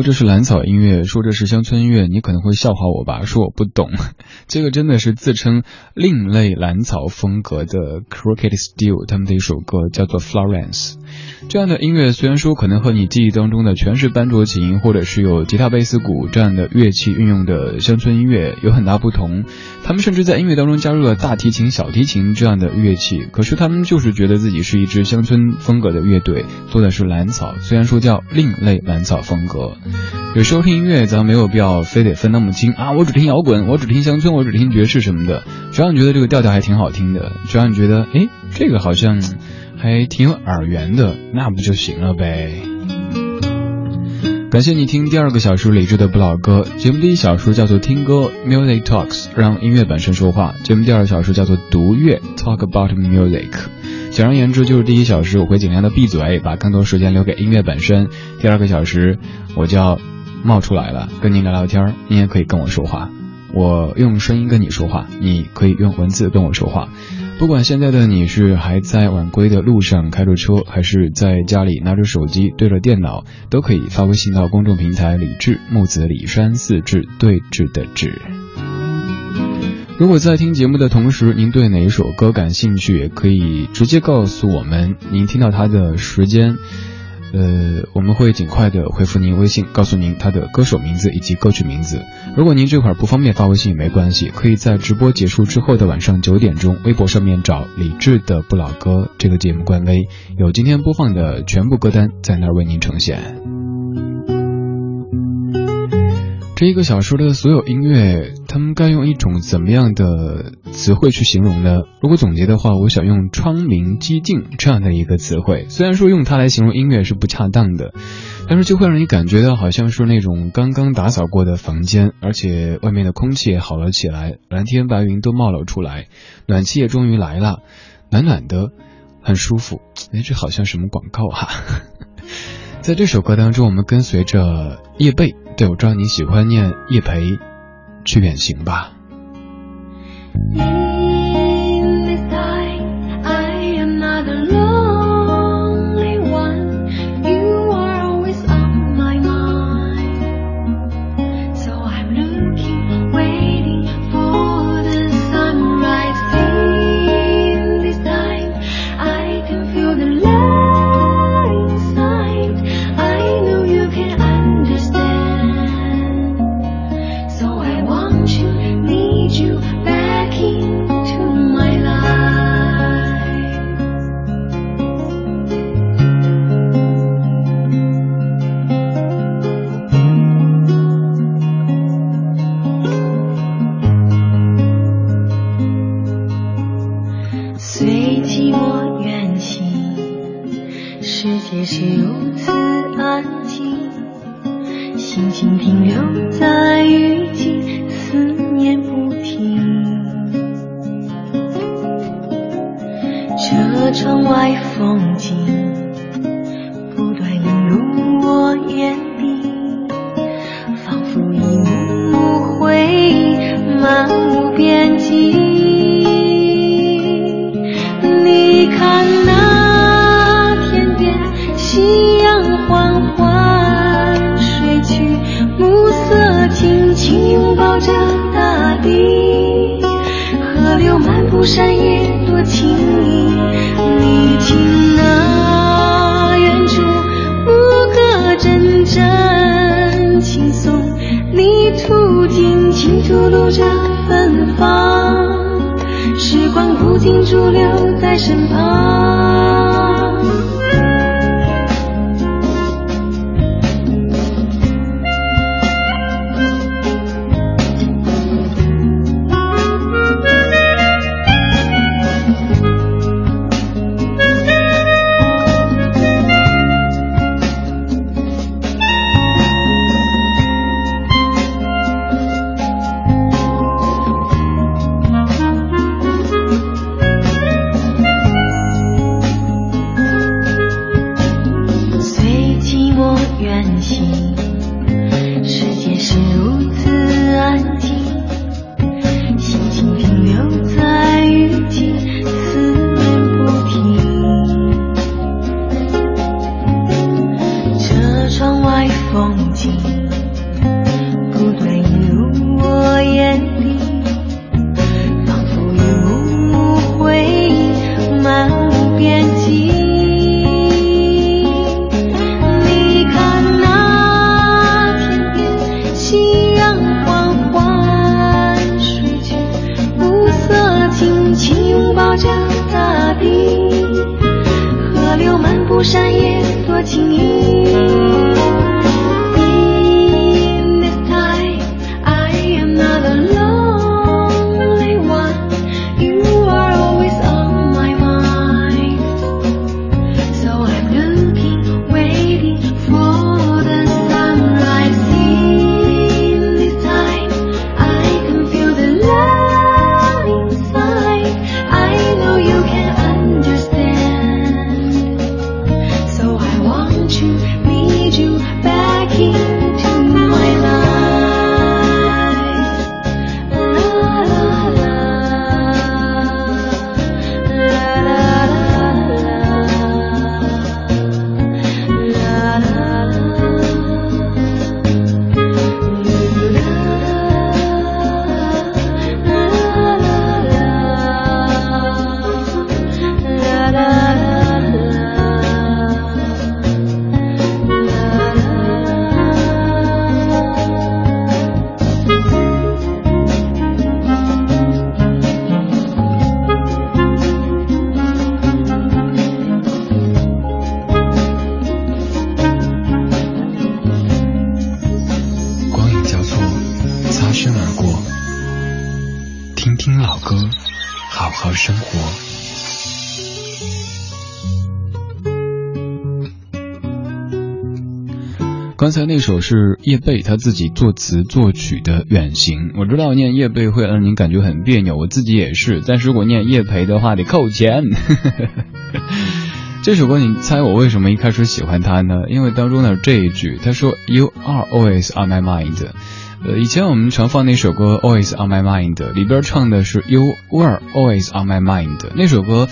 说这是蓝草音乐，说这是乡村音乐，你可能会笑话我吧？说我不懂，这个真的是自称另类蓝草风格的 Crooked Steel 他们的一首歌，叫做 Florence。这样的音乐虽然说可能和你记忆当中的全是班卓琴或者是有吉他、贝斯、鼓这样的乐器运用的乡村音乐有很大不同，他们甚至在音乐当中加入了大提琴、小提琴这样的乐器，可是他们就是觉得自己是一支乡村风格的乐队，做的是蓝草，虽然说叫另类蓝草风格。有时候听音乐咱没有必要非得分那么清啊，我只听摇滚，我只听乡村，我只听爵士什么的，只要你觉得这个调调还挺好听的，只要你觉得哎这个好像。还挺有耳缘的，那不就行了呗？感谢你听第二个小时理智的不老歌节目，第一小时叫做听歌 Music Talks，让音乐本身说话。节目第二小时叫做读乐 Talk about music。简而言之，就是第一小时我会尽量的闭嘴，把更多时间留给音乐本身。第二个小时我就要冒出来了，跟您聊聊天你也可以跟我说话，我用声音跟你说话，你可以用文字跟我说话。不管现在的你是还在晚归的路上开着车，还是在家里拿着手机对着电脑，都可以发微信到公众平台“李志木子李山四志对峙的志”。如果在听节目的同时，您对哪一首歌感兴趣，也可以直接告诉我们您听到它的时间。呃，我们会尽快的回复您微信，告诉您他的歌手名字以及歌曲名字。如果您这块不方便发微信也没关系，可以在直播结束之后的晚上九点钟，微博上面找李志的不老歌这个节目官微，有今天播放的全部歌单在那儿为您呈现。这一个小说的所有音乐，他们该用一种怎么样的词汇去形容呢？如果总结的话，我想用“窗明几净”这样的一个词汇。虽然说用它来形容音乐是不恰当的，但是就会让你感觉到好像是那种刚刚打扫过的房间，而且外面的空气也好了起来，蓝天白云都冒了出来，暖气也终于来了，暖暖的，很舒服。哎，这好像什么广告哈？在这首歌当中，我们跟随着叶蓓。对，我知道你喜欢念叶培，去远行吧。心驻留在身旁。才那首是叶蓓他自己作词作曲的《远行》，我知道念叶蓓会让您感觉很别扭，我自己也是。但是如果念叶培的话，得扣钱。这首歌，你猜我为什么一开始喜欢它呢？因为当中的这一句，他说 “You are always on my mind”。呃，以前我们常放那首歌 “Always on my mind”，里边唱的是 “You were always on my mind”。那首歌，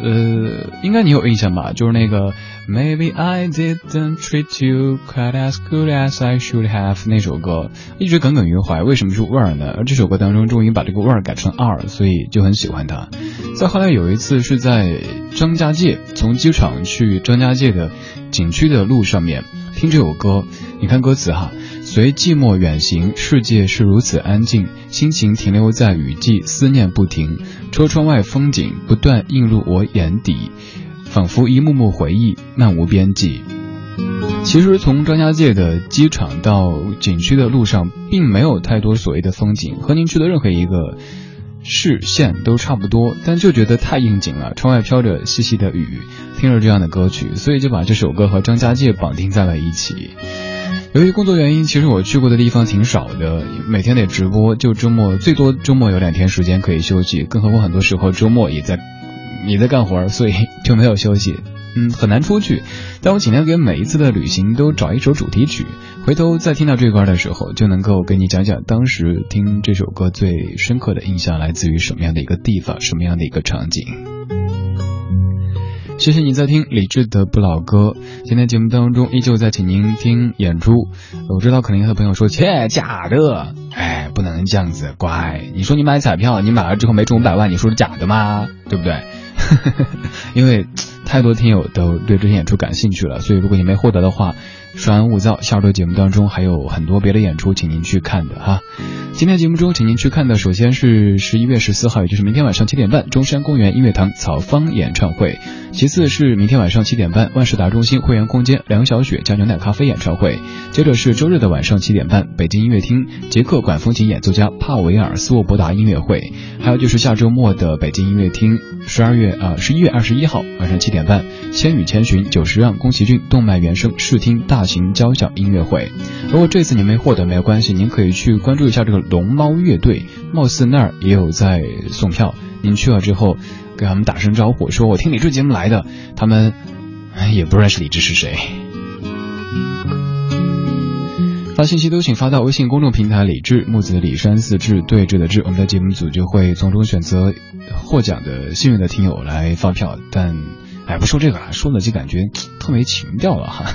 呃，应该你有印象吧？就是那个。Maybe I didn't treat you quite as good as I should have 那首歌一直耿耿于怀，为什么是味儿呢？而这首歌当中终于把这个味儿改成二，所以就很喜欢它。再后来有一次是在张家界，从机场去张家界的景区的路上面听这首歌，你看歌词哈，随寂寞远行，世界是如此安静，心情停留在雨季，思念不停，车窗外风景不断映入我眼底。仿佛一幕幕回忆，漫无边际。其实从张家界的机场到景区的路上，并没有太多所谓的风景，和您去的任何一个视线都差不多，但就觉得太应景了。窗外飘着细细的雨，听着这样的歌曲，所以就把这首歌和张家界绑定在了一起。由于工作原因，其实我去过的地方挺少的，每天得直播，就周末最多周末有两天时间可以休息，更何况很多时候周末也在。你在干活，所以就没有休息，嗯，很难出去。但我尽量给每一次的旅行都找一首主题曲，回头再听到这块的时候，就能够跟你讲讲当时听这首歌最深刻的印象来自于什么样的一个地方，什么样的一个场景。谢谢你在听李志的不老歌。今天节目当中依旧在请您听演出。我知道可能有的朋友说切假的，哎，不能这样子，乖。你说你买彩票，你买了之后没中五百万，你说是假的吗？对不对？因为太多听友都对这些演出感兴趣了，所以如果你没获得的话，稍安勿躁。下周节目当中还有很多别的演出，请您去看的哈。今天节目中，请您去看的首先是十一月十四号，也就是明天晚上七点半，中山公园音乐堂草芳演唱会；其次是明天晚上七点半，万事达中心会员空间梁小雪加牛奶咖啡演唱会；接着是周日的晚上七点半，北京音乐厅捷克管风琴演奏家帕维尔斯沃伯达音乐会；还有就是下周末的北京音乐厅，十二月啊十一月二十一号晚上七点半，千与千寻久石让宫崎骏动漫原声试听大型交响音乐会。如果这次您没获得没有关系，您可以去关注一下这个。龙猫乐队，貌似那儿也有在送票。您去了之后，给他们打声招呼，说我听李志节目来的。他们也不认识李志是谁。发信息都请发到微信公众平台“李志木子李山四志对峙的志”，我们的节目组就会从中选择获奖的幸运的听友来发票。但哎，不说这个了，说了就感觉特没情调了哈。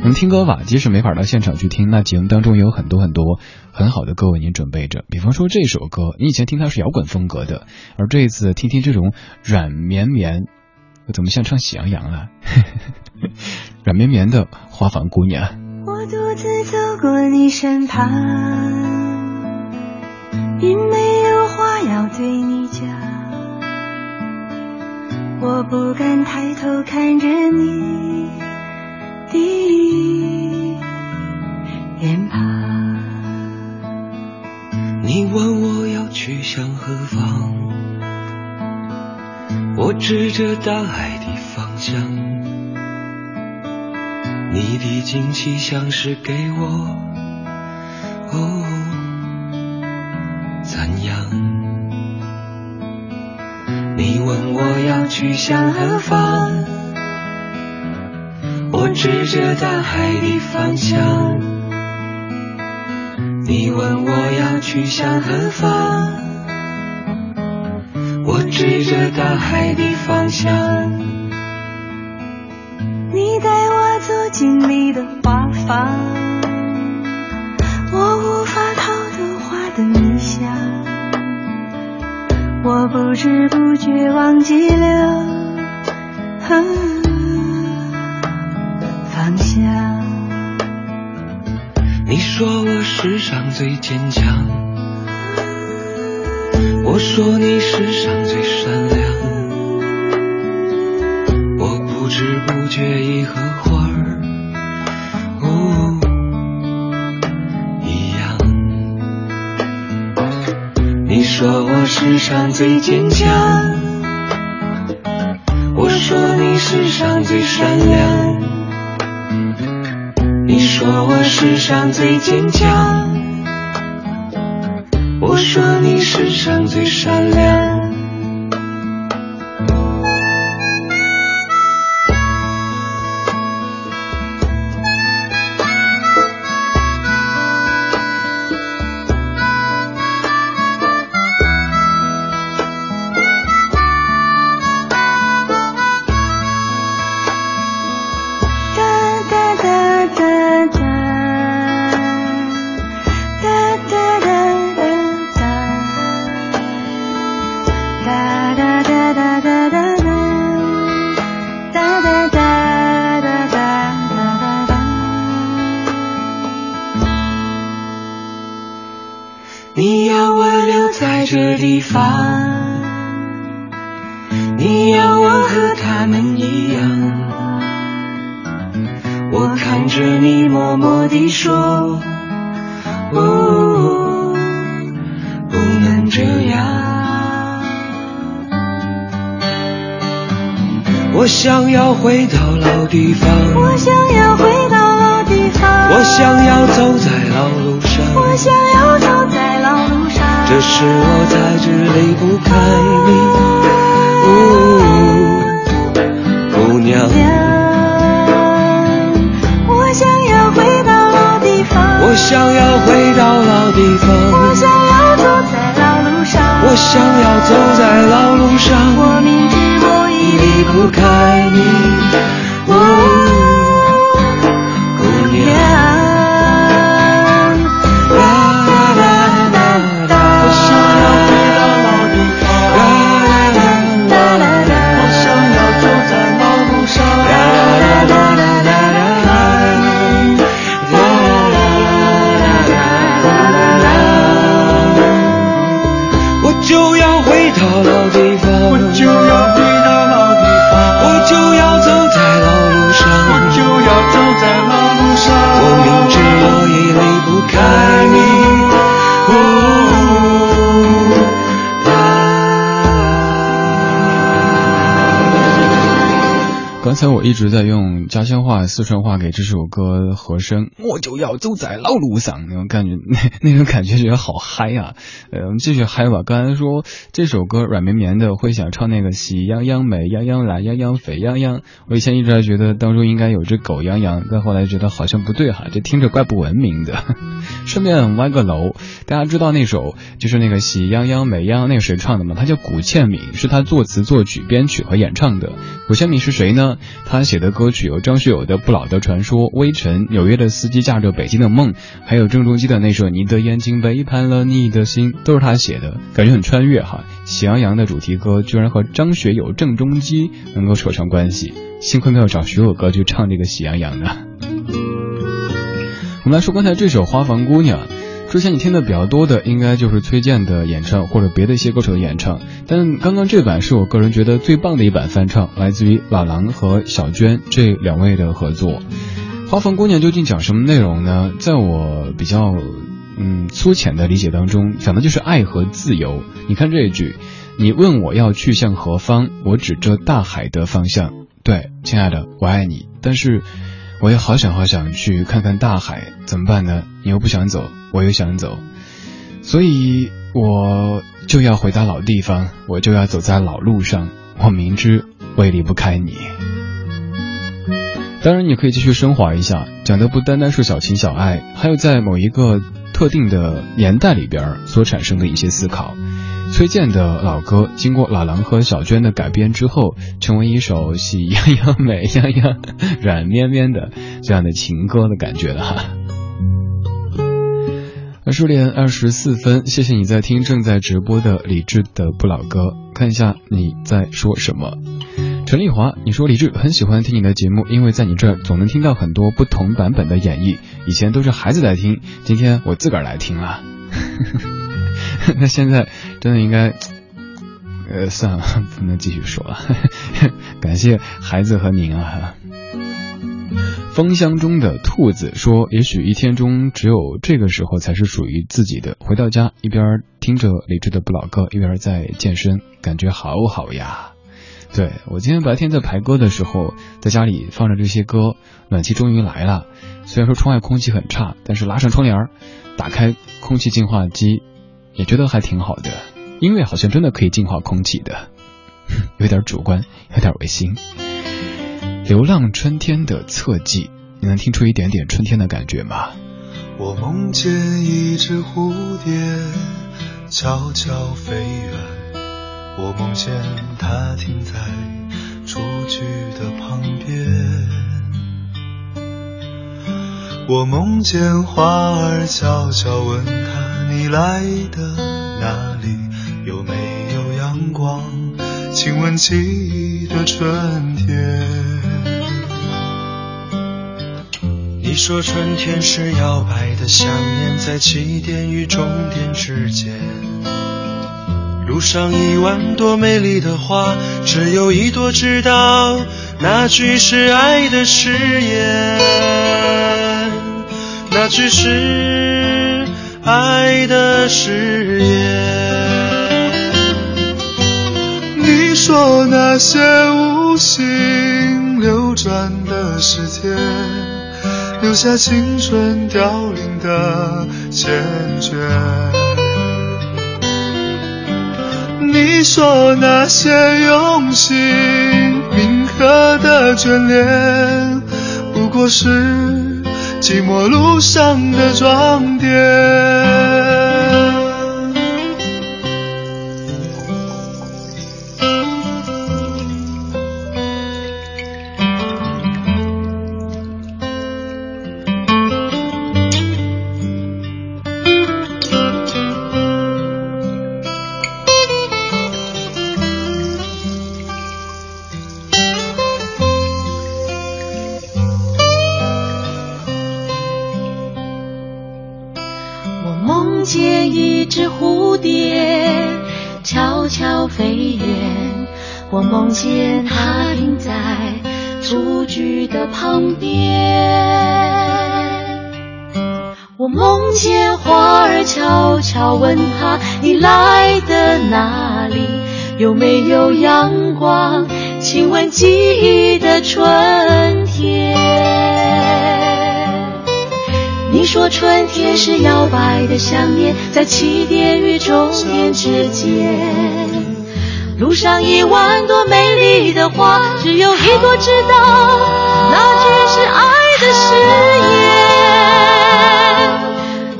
我们听歌吧，即使没法到现场去听，那节目当中也有很多很多很好的歌为您准备着。比方说这首歌，你以前听它是摇滚风格的，而这一次听听这种软绵绵，我怎么像唱喜羊羊了？软绵绵的花房姑娘。我独自走过你身旁，并没有话要对你讲，我不敢抬头看着你。脸庞。你问我要去向何方，我指着大海的方向。你的惊奇像是给我，哦，赞扬。你问我要去向何方？指着大海的方向，你问我要去向何方？我指着大海的方向，你带我走进你的花房，我无法逃脱花的迷香，我不知不觉忘记了。世上最坚强，我说你世上最善良，我不知不觉已和花儿一样。你说我世上最坚强，我说你世上最善良。你说我世上最坚强，我说你世上最善良。我才知离不开你，姑娘。我想要回到老地方，我想要回到老地方，我想要走在老路上，我想要走在老路上。我明知我已。离不开你，一直在用家乡话、四川话给这首歌和声，我就要走在老路上，那种感觉，那 那种感觉觉得好嗨啊！呃，我们继续嗨吧。刚才说这首歌软绵绵的，会想唱那个喜羊羊、美羊羊、懒羊羊、沸羊羊。我以前一直还觉得当中应该有只狗羊羊，但后来觉得好像不对哈，这听着怪不文明的。顺便歪个楼，大家知道那首就是那个喜羊羊、美羊羊那个谁唱的吗？他叫古倩敏，是他作词、作曲、编曲和演唱的。古倩敏是谁呢？他他写的歌曲有张学友的《不老的传说》，微尘纽约的司机驾着北京的梦，还有郑中基的那首《你的眼睛背叛了你的心》，都是他写的，感觉很穿越哈。喜羊羊的主题歌居然和张学友、郑中基能够扯上关系，幸亏没有找学友哥去唱这个喜羊羊呢。我们来说刚才这首《花房姑娘》。之前你听的比较多的，应该就是崔健的演唱或者别的一些歌手的演唱，但刚刚这版是我个人觉得最棒的一版翻唱，来自于老狼和小娟这两位的合作。《花房姑娘》究竟讲什么内容呢？在我比较嗯粗浅的理解当中，讲的就是爱和自由。你看这一句，你问我要去向何方，我指着大海的方向。对，亲爱的，我爱你，但是。我也好想好想去看看大海，怎么办呢？你又不想走，我又想走，所以我就要回到老地方，我就要走在老路上。我明知我也离不开你。当然，你可以继续升华一下，讲的不单单是小情小爱，还有在某一个特定的年代里边所产生的一些思考。崔健的老歌，经过老狼和小娟的改编之后，成为一首喜羊羊、美羊羊、软绵绵的这样的情歌的感觉了哈。二十点二十四分，谢谢你在听正在直播的李志的不老歌，看一下你在说什么。陈丽华，你说李志很喜欢听你的节目，因为在你这儿总能听到很多不同版本的演绎，以前都是孩子在听，今天我自个儿来听了。那现在真的应该，呃，算了，不能继续说了。感谢孩子和您啊。风箱中的兔子说：“也许一天中只有这个时候才是属于自己的。回到家，一边听着李志的不老歌，一边在健身，感觉好好呀。”对我今天白天在排歌的时候，在家里放着这些歌，暖气终于来了。虽然说窗外空气很差，但是拉上窗帘，打开空气净化机，也觉得还挺好的。音乐好像真的可以净化空气的，有点主观，有点违心。流浪春天的侧记，你能听出一点点春天的感觉吗？我梦见一只蝴蝶悄悄飞远。我梦见它停在雏菊的旁边，我梦见花儿悄悄问他：你来的哪里？有没有阳光？请问记忆的春天。你说春天是摇摆的想念，在起点与终点之间。路上一万朵美丽的花，只有一朵知道那句是爱的誓言，那句是爱的誓言。你说那些无心流转的时间，留下青春凋零的缱绻。你说那些用心铭刻的眷恋，不过是寂寞路上的装点。悄悄问他：你来的哪里？有没有阳光？亲吻记忆的春天。你说春天是摇摆的想念，在起点与终点之间。路上一万朵美丽的花，只有一朵知道，那句是爱的誓言，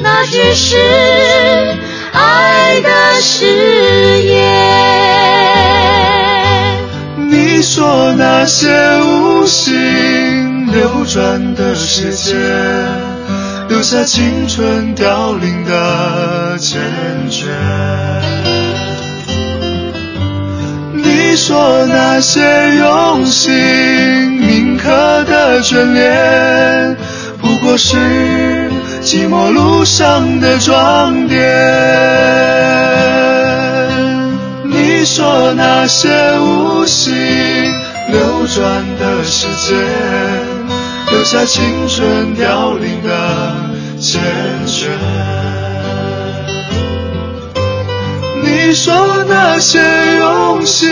那句是爱的誓言。你说那些无心流转的时间，留下青春凋零的缱绻。你说那些用心铭刻的眷恋，不过是寂寞路上的装点。你说那些无心流转的时间，留下青春凋零的缱绻。你说那些用心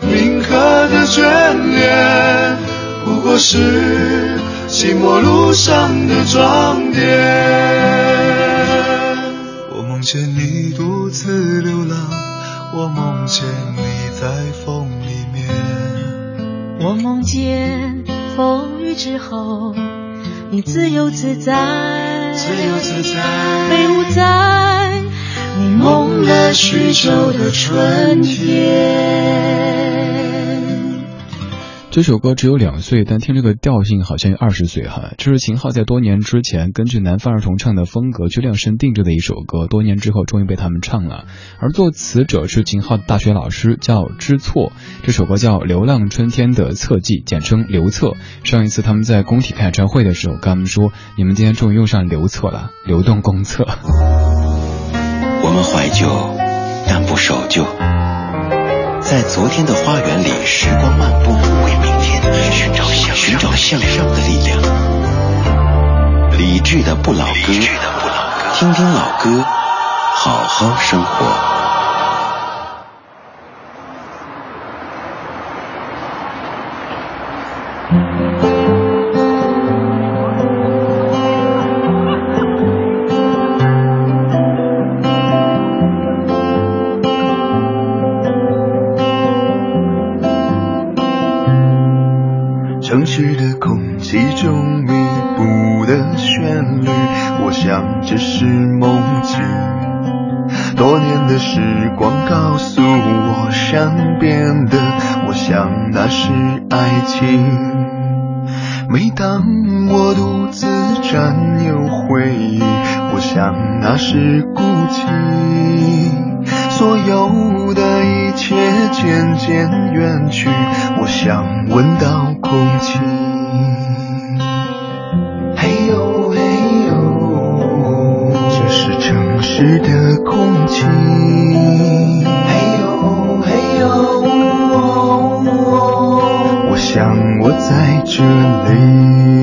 铭刻的眷恋，不过是寂寞路上的装点。我梦见你独自流浪，我梦见你在风里面，我梦见风雨之后，你自由自在，自由自在，飞舞在。你梦了许久的春天。这首歌只有两岁，但听这个调性好像有二十岁哈。这是秦昊在多年之前根据南方儿童唱的风格去量身定制的一首歌，多年之后终于被他们唱了。而作词者是秦昊的大学老师，叫知错。这首歌叫《流浪春天的侧记》，简称刘策。上一次他们在工体开演唱会的时候，跟他们说：“你们今天终于用上刘策了，流动公厕。”我们怀旧，但不守旧。在昨天的花园里，时光漫步，寻找向寻找向上的力量。理智的不老歌，听听老歌，好好生活。这是梦境，多年的时光告诉我，善变的。我想那是爱情，每当我独自占有回忆，我想那是孤寂。所有的一切渐渐远去，我想闻到空气。城市的空气。嘿呦嘿呦。想我在这里。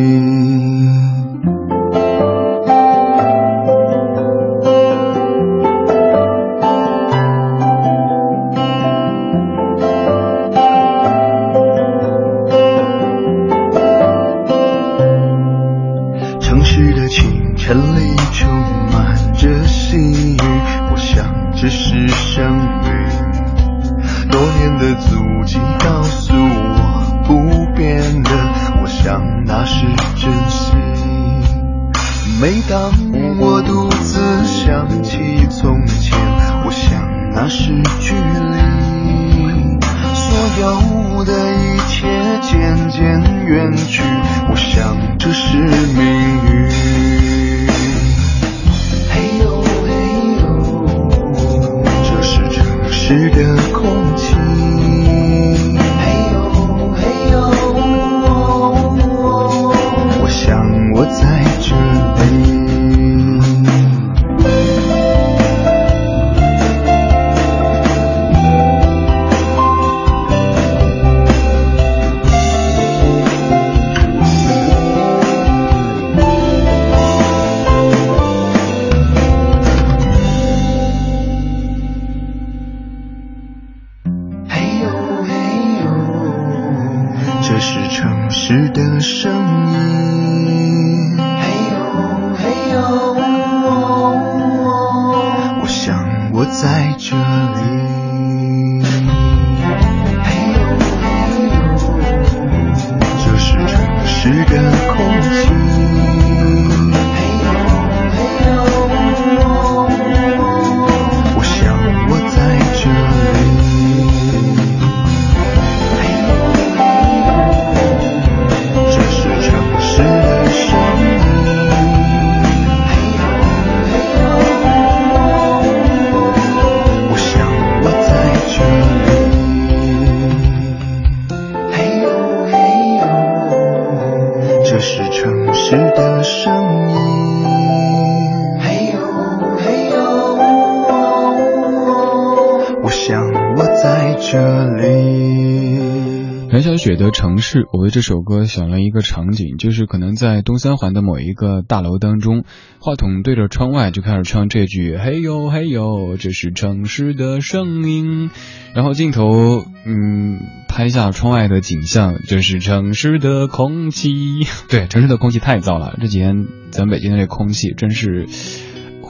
城市，我为这首歌想了一个场景，就是可能在东三环的某一个大楼当中，话筒对着窗外就开始唱这句“嘿呦 嘿呦”，这是城市的声音。然后镜头嗯拍下窗外的景象，这是城市的空气。对，城市的空气太糟了，这几天咱北京的这空气真是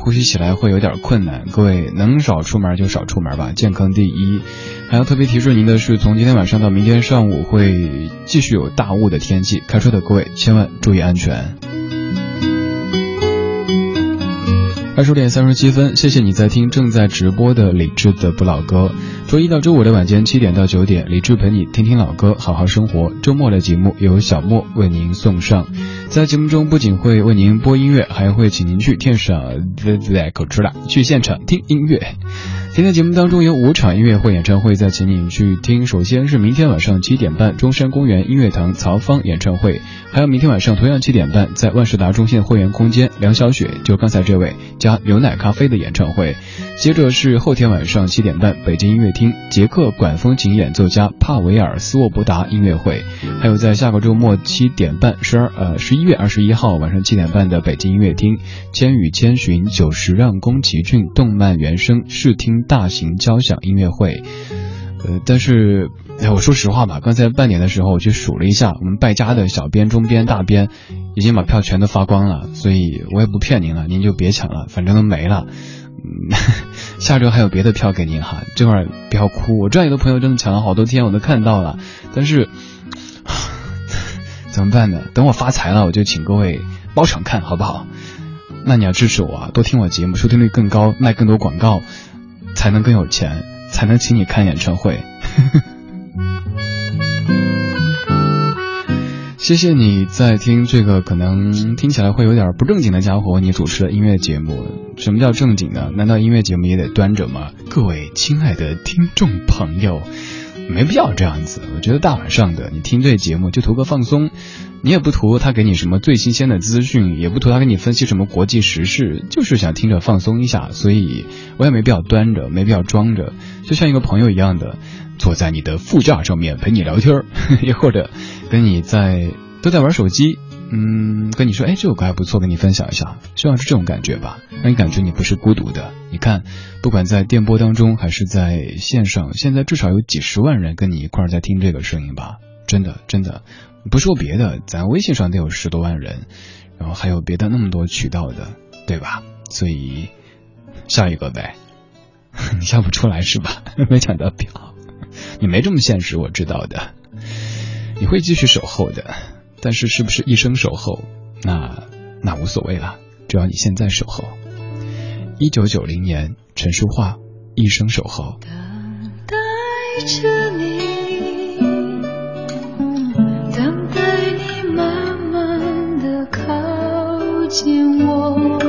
呼吸起来会有点困难。各位能少出门就少出门吧，健康第一。还要特别提示您的是，从今天晚上到明天上午会继续有大雾的天气，开车的各位千万注意安全。二十点三十七分，谢谢你在听正在直播的理智的不老歌。周一到周五的晚间七点到九点，李志陪你听听老歌，好好生活。周末的节目由小莫为您送上，在节目中不仅会为您播音乐，还会请您去天上在口吃了，去现场听音乐。今天节目当中有五场音乐会演唱会在请你去听，首先是明天晚上七点半中山公园音乐堂曹芳演唱会，还有明天晚上同样七点半在万事达中心的会员空间梁小雪就刚才这位加牛奶咖啡的演唱会。接着是后天晚上七点半，北京音乐厅捷克管风琴演奏家帕维尔斯沃伯达音乐会，还有在下个周末七点半，十二呃十一月二十一号晚上七点半的北京音乐厅《千与千寻》九十让宫崎骏动漫原声视听大型交响音乐会。呃，但是哎，我说实话吧，刚才半点的时候我去数了一下，我们败家的小编、中编、大编已经把票全都发光了，所以我也不骗您了，您就别抢了，反正都没了。下周还有别的票给您哈，这会儿不要哭。我知道有的朋友真的抢了好多天，我都看到了，但是 怎么办呢？等我发财了，我就请各位包场看好不好？那你要支持我啊，多听我节目，收听率更高，卖更多广告，才能更有钱，才能请你看演唱会。谢谢你在听这个可能听起来会有点不正经的家伙你主持的音乐节目。什么叫正经呢？难道音乐节目也得端着吗？各位亲爱的听众朋友，没必要这样子。我觉得大晚上的你听这节目就图个放松，你也不图他给你什么最新鲜的资讯，也不图他给你分析什么国际时事，就是想听着放松一下。所以我也没必要端着，没必要装着，就像一个朋友一样的。坐在你的副驾上面陪你聊天，也或者跟你在都在玩手机，嗯，跟你说，哎，这首歌还不错，跟你分享一下，希望是这种感觉吧，让你感觉你不是孤独的。你看，不管在电波当中还是在线上，现在至少有几十万人跟你一块在听这个声音吧，真的真的，不说别的，咱微信上得有十多万人，然后还有别的那么多渠道的，对吧？所以下一个呗，你笑不出来是吧？没抢到票。你没这么现实，我知道的。你会继续守候的，但是是不是一生守候，那那无所谓了，只要你现在守候。一九九零年，陈淑桦，一生守候。等待着你，等待你慢慢的靠近我，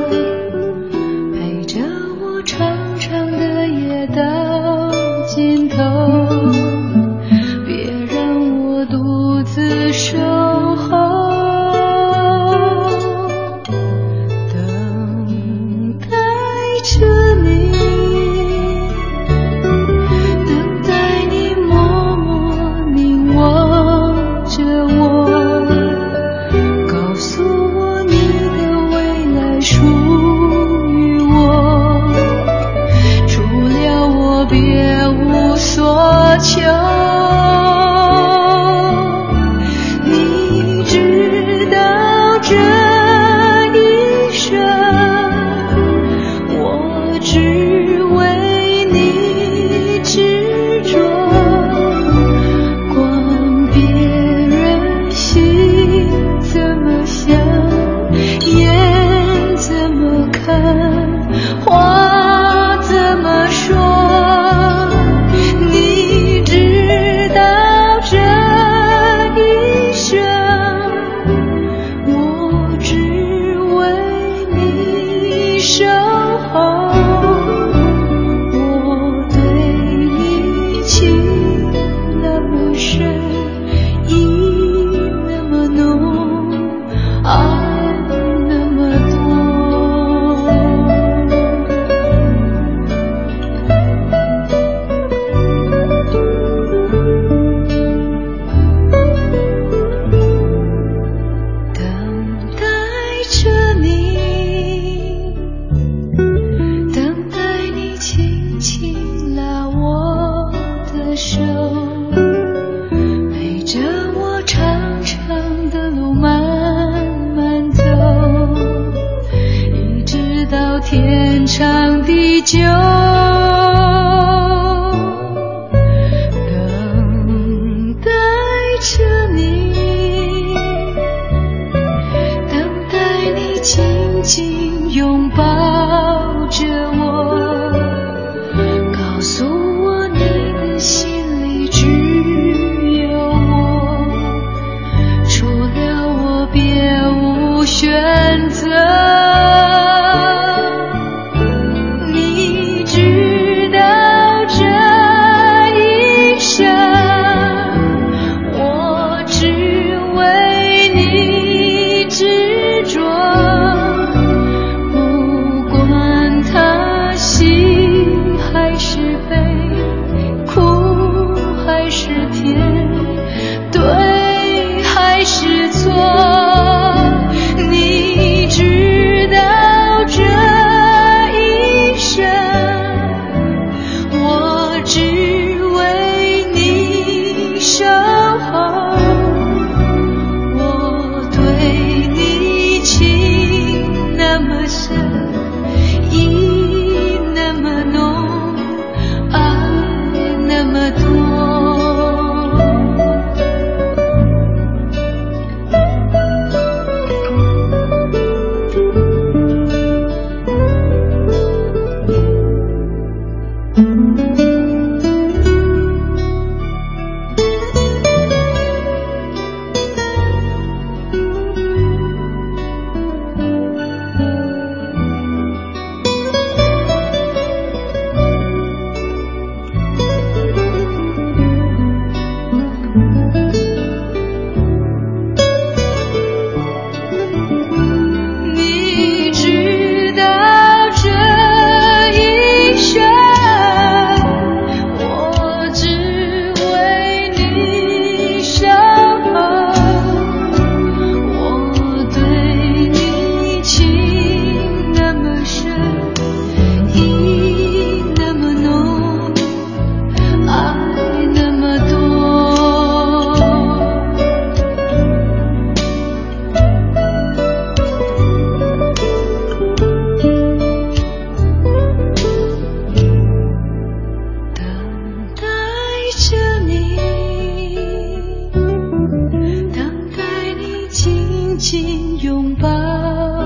紧拥抱。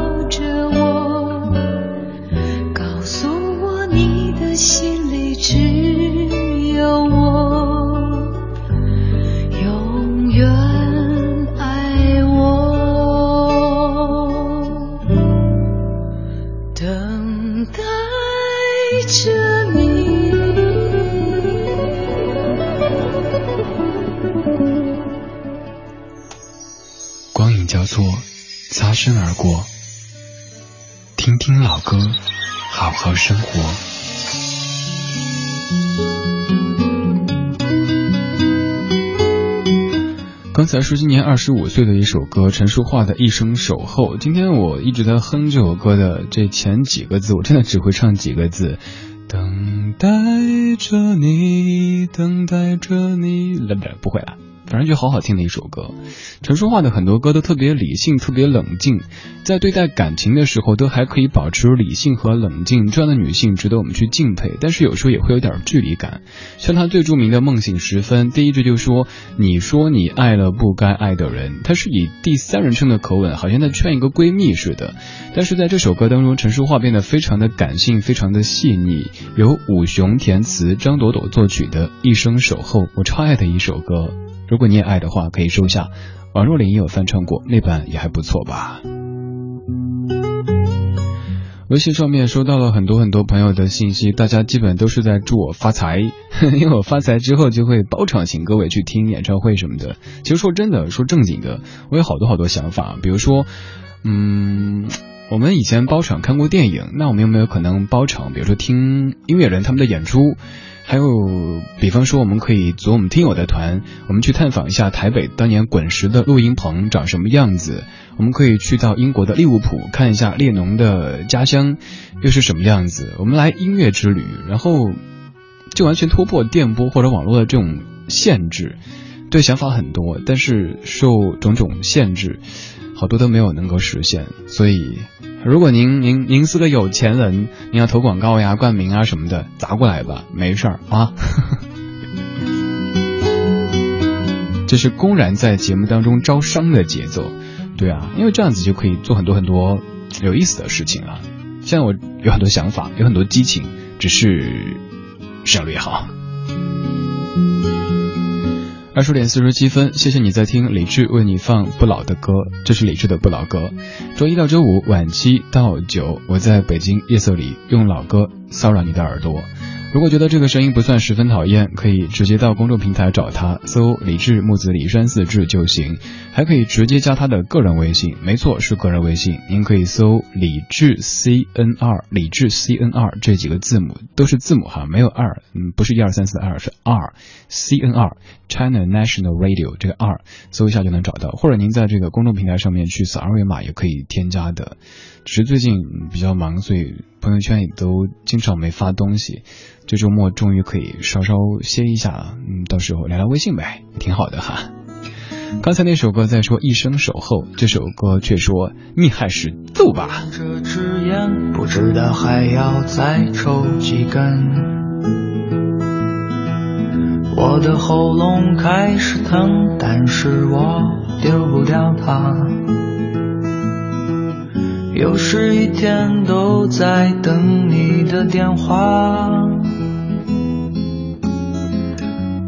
而过，听听老歌，好好生活。刚才是今年二十五岁的一首歌，陈淑桦的一生守候。今天我一直在哼这首歌的这前几个字，我真的只会唱几个字：等待着你，等待着你。不不，不会了。反正就好好听的一首歌，陈淑桦的很多歌都特别理性，特别冷静，在对待感情的时候都还可以保持理性和冷静，这样的女性值得我们去敬佩。但是有时候也会有点距离感，像她最著名的《梦醒时分》，第一句就说：“你说你爱了不该爱的人。”她是以第三人称的口吻，好像在劝一个闺蜜似的。但是在这首歌当中，陈淑桦变得非常的感性，非常的细腻，由武雄填词，张朵朵作曲的《一生守候》，我超爱的一首歌。如果你也爱的话，可以收下。王若琳也有翻唱过，那版也还不错吧。微信上面收到了很多很多朋友的信息，大家基本都是在祝我发财，因为我发财之后就会包场请各位去听演唱会什么的。其实说真的，说正经的，我有好多好多想法，比如说，嗯，我们以前包场看过电影，那我们有没有可能包场，比如说听音乐人他们的演出？还有，比方说，我们可以组我们听友的团，我们去探访一下台北当年滚石的录音棚长什么样子。我们可以去到英国的利物浦看一下列侬的家乡又是什么样子。我们来音乐之旅，然后就完全突破电波或者网络的这种限制。对，想法很多，但是受种种限制，好多都没有能够实现。所以。如果您您您是个有钱人，您要投广告呀、冠名啊什么的，砸过来吧，没事儿啊。这是公然在节目当中招商的节奏，对啊，因为这样子就可以做很多很多有意思的事情啊。现在我有很多想法，有很多激情，只是省略好。二十点四十七分，谢谢你在听李志为你放不老的歌，这是李志的不老歌。周一到周五晚七到九，我在北京夜色里用老歌骚扰你的耳朵。如果觉得这个声音不算十分讨厌，可以直接到公众平台找他，搜李志木子李山四志就行。还可以直接加他的个人微信，没错，是个人微信。您可以搜李志 C N R，李志 C N R 这几个字母都是字母哈，没有二，嗯，不是一二三四二，是 R C N R China National Radio 这个 R，搜一下就能找到。或者您在这个公众平台上面去扫二维码也可以添加的。只是最近比较忙，所以朋友圈也都经常没发东西。这周末终于可以稍稍歇一下了，嗯，到时候聊聊微信呗，挺好的哈。刚才那首歌在说一生守候，这首歌却说你还是走吧。这支烟不知道还要再抽几根，我的喉咙开始疼，但是我丢不掉它。又是一天都在等你的电话。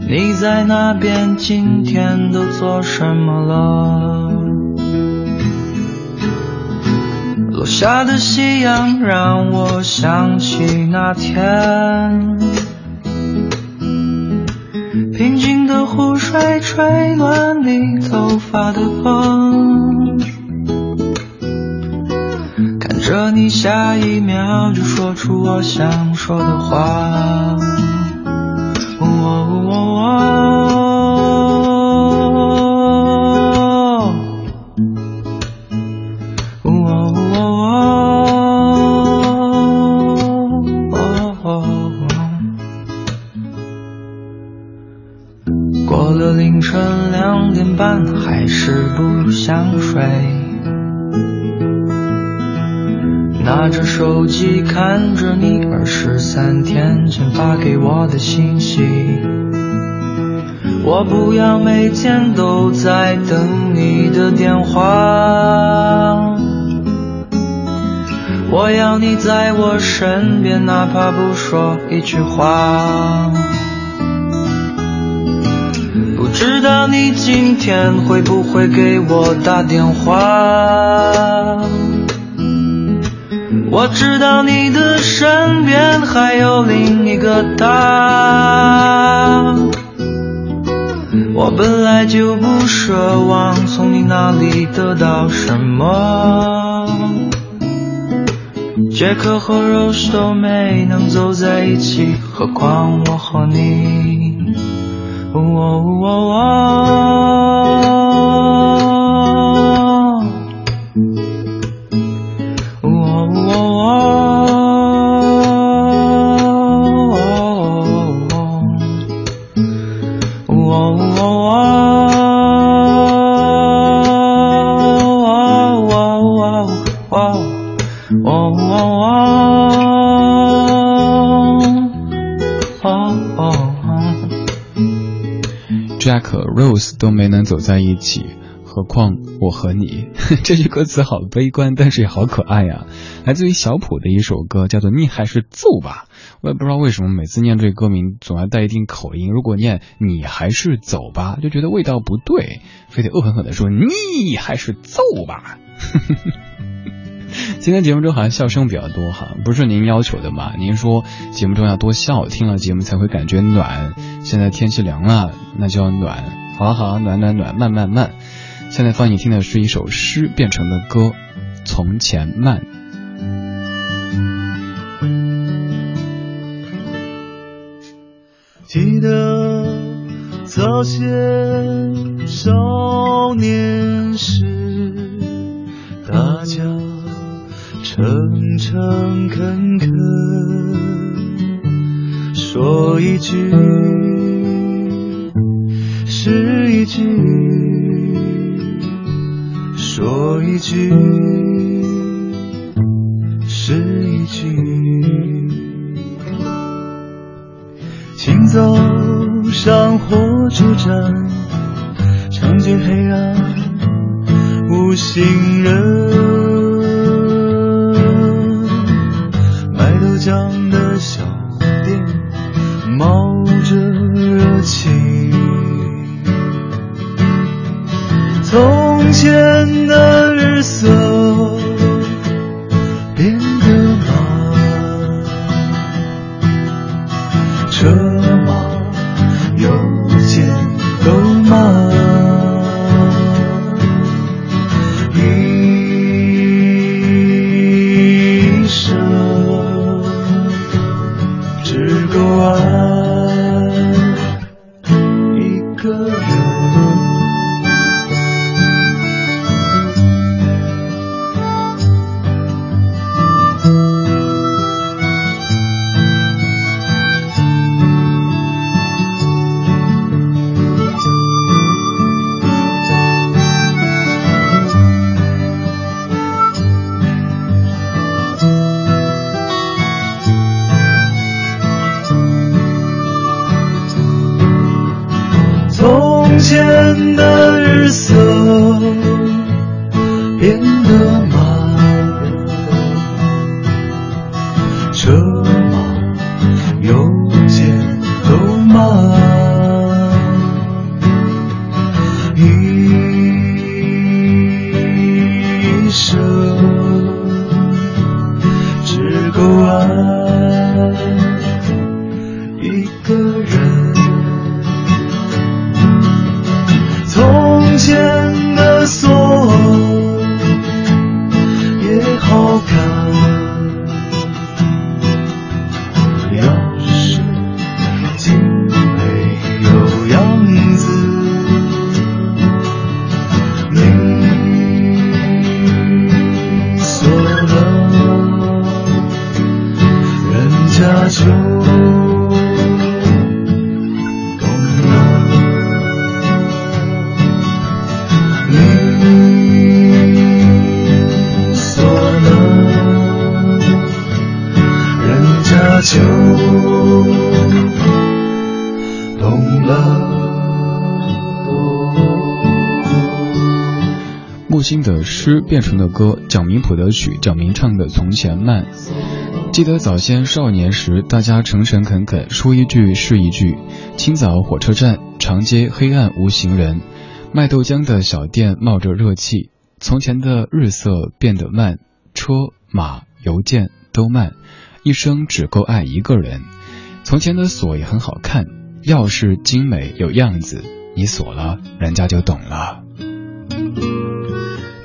你在那边今天都做什么了？落下的夕阳让我想起那天，平静的湖水吹乱你头发的风，着你下一秒就说出我想说的话。过了凌晨两点半，还是不想睡，拿着手机看着你二十三天前发给我的信息。我不要每天都在等你的电话，我要你在我身边，哪怕不说一句话。不知道你今天会不会给我打电话？我知道你的身边还有另一个他。我本来就不奢望从你那里得到什么，杰克和 Rose 都没能走在一起，何况我和你。哦哦哦 rose 都没能走在一起，何况我和你。这句歌词好悲观，但是也好可爱呀。来自于小普的一首歌，叫做《你还是走吧》。我也不知道为什么每次念这个歌名总要带一定口音。如果念“你还是走吧”，就觉得味道不对，非得恶狠狠地说“你还是走吧”。今天节目中好像笑声比较多哈，不是您要求的嘛？您说节目中要多笑，听了节目才会感觉暖。现在天气凉了，那就要暖。好好，暖暖暖，慢慢慢。现在放你听的是一首诗变成的歌，《从前慢》。记得早先少年时，大家诚诚恳恳，说一句。是一句，说一句，是一句。请走上火车站，长街黑暗无行人。卖豆浆的小店冒着热气。天的日色诗变成了歌，蒋明谱的曲，蒋明唱的《从前慢》。记得早先少年时，大家诚诚恳恳，说一句是一句。清早火车站，长街黑暗无行人，卖豆浆的小店冒着热气。从前的日色变得慢，车马邮件都慢，一生只够爱一个人。从前的锁也很好看，钥匙精美有样子，你锁了，人家就懂了。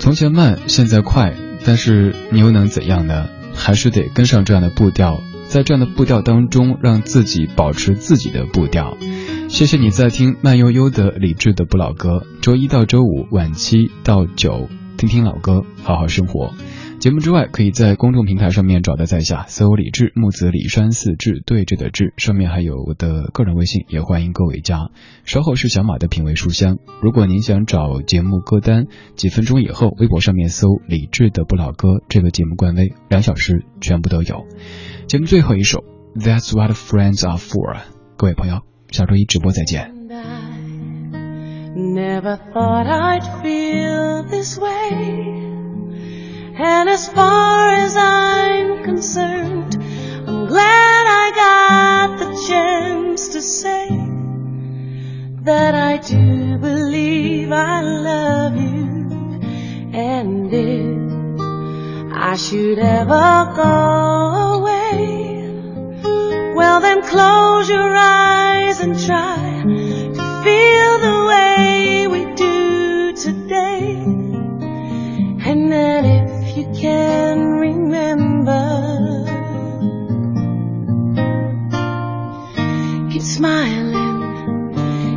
从前慢，现在快，但是你又能怎样呢？还是得跟上这样的步调，在这样的步调当中，让自己保持自己的步调。谢谢你在听慢悠悠的理智的不老歌，周一到周五晚七到九，听听老歌，好好生活。节目之外，可以在公众平台上面找到在下搜李志木子李山四志对峙的志，上面还有我的个人微信，也欢迎各位加。稍后是小马的品味书香，如果您想找节目歌单，几分钟以后微博上面搜李志的不老歌这个节目官微，两小时全部都有。节目最后一首 That's What Friends Are For，各位朋友，下周一直播再见。Never thought I'd feel this way. And as far as I'm concerned, I'm glad I got the chance to say that I do believe I love you. And if I should ever go away, well then close your eyes and try to feel the way we do today. And then if you can remember. Keep smiling,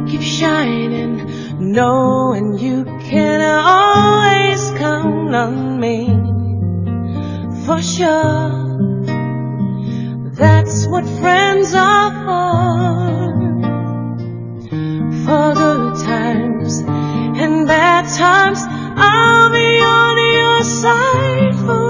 keep shining, knowing you can always count on me. For sure, that's what friends are for. For good times, and bad times, I'll be on 在西风。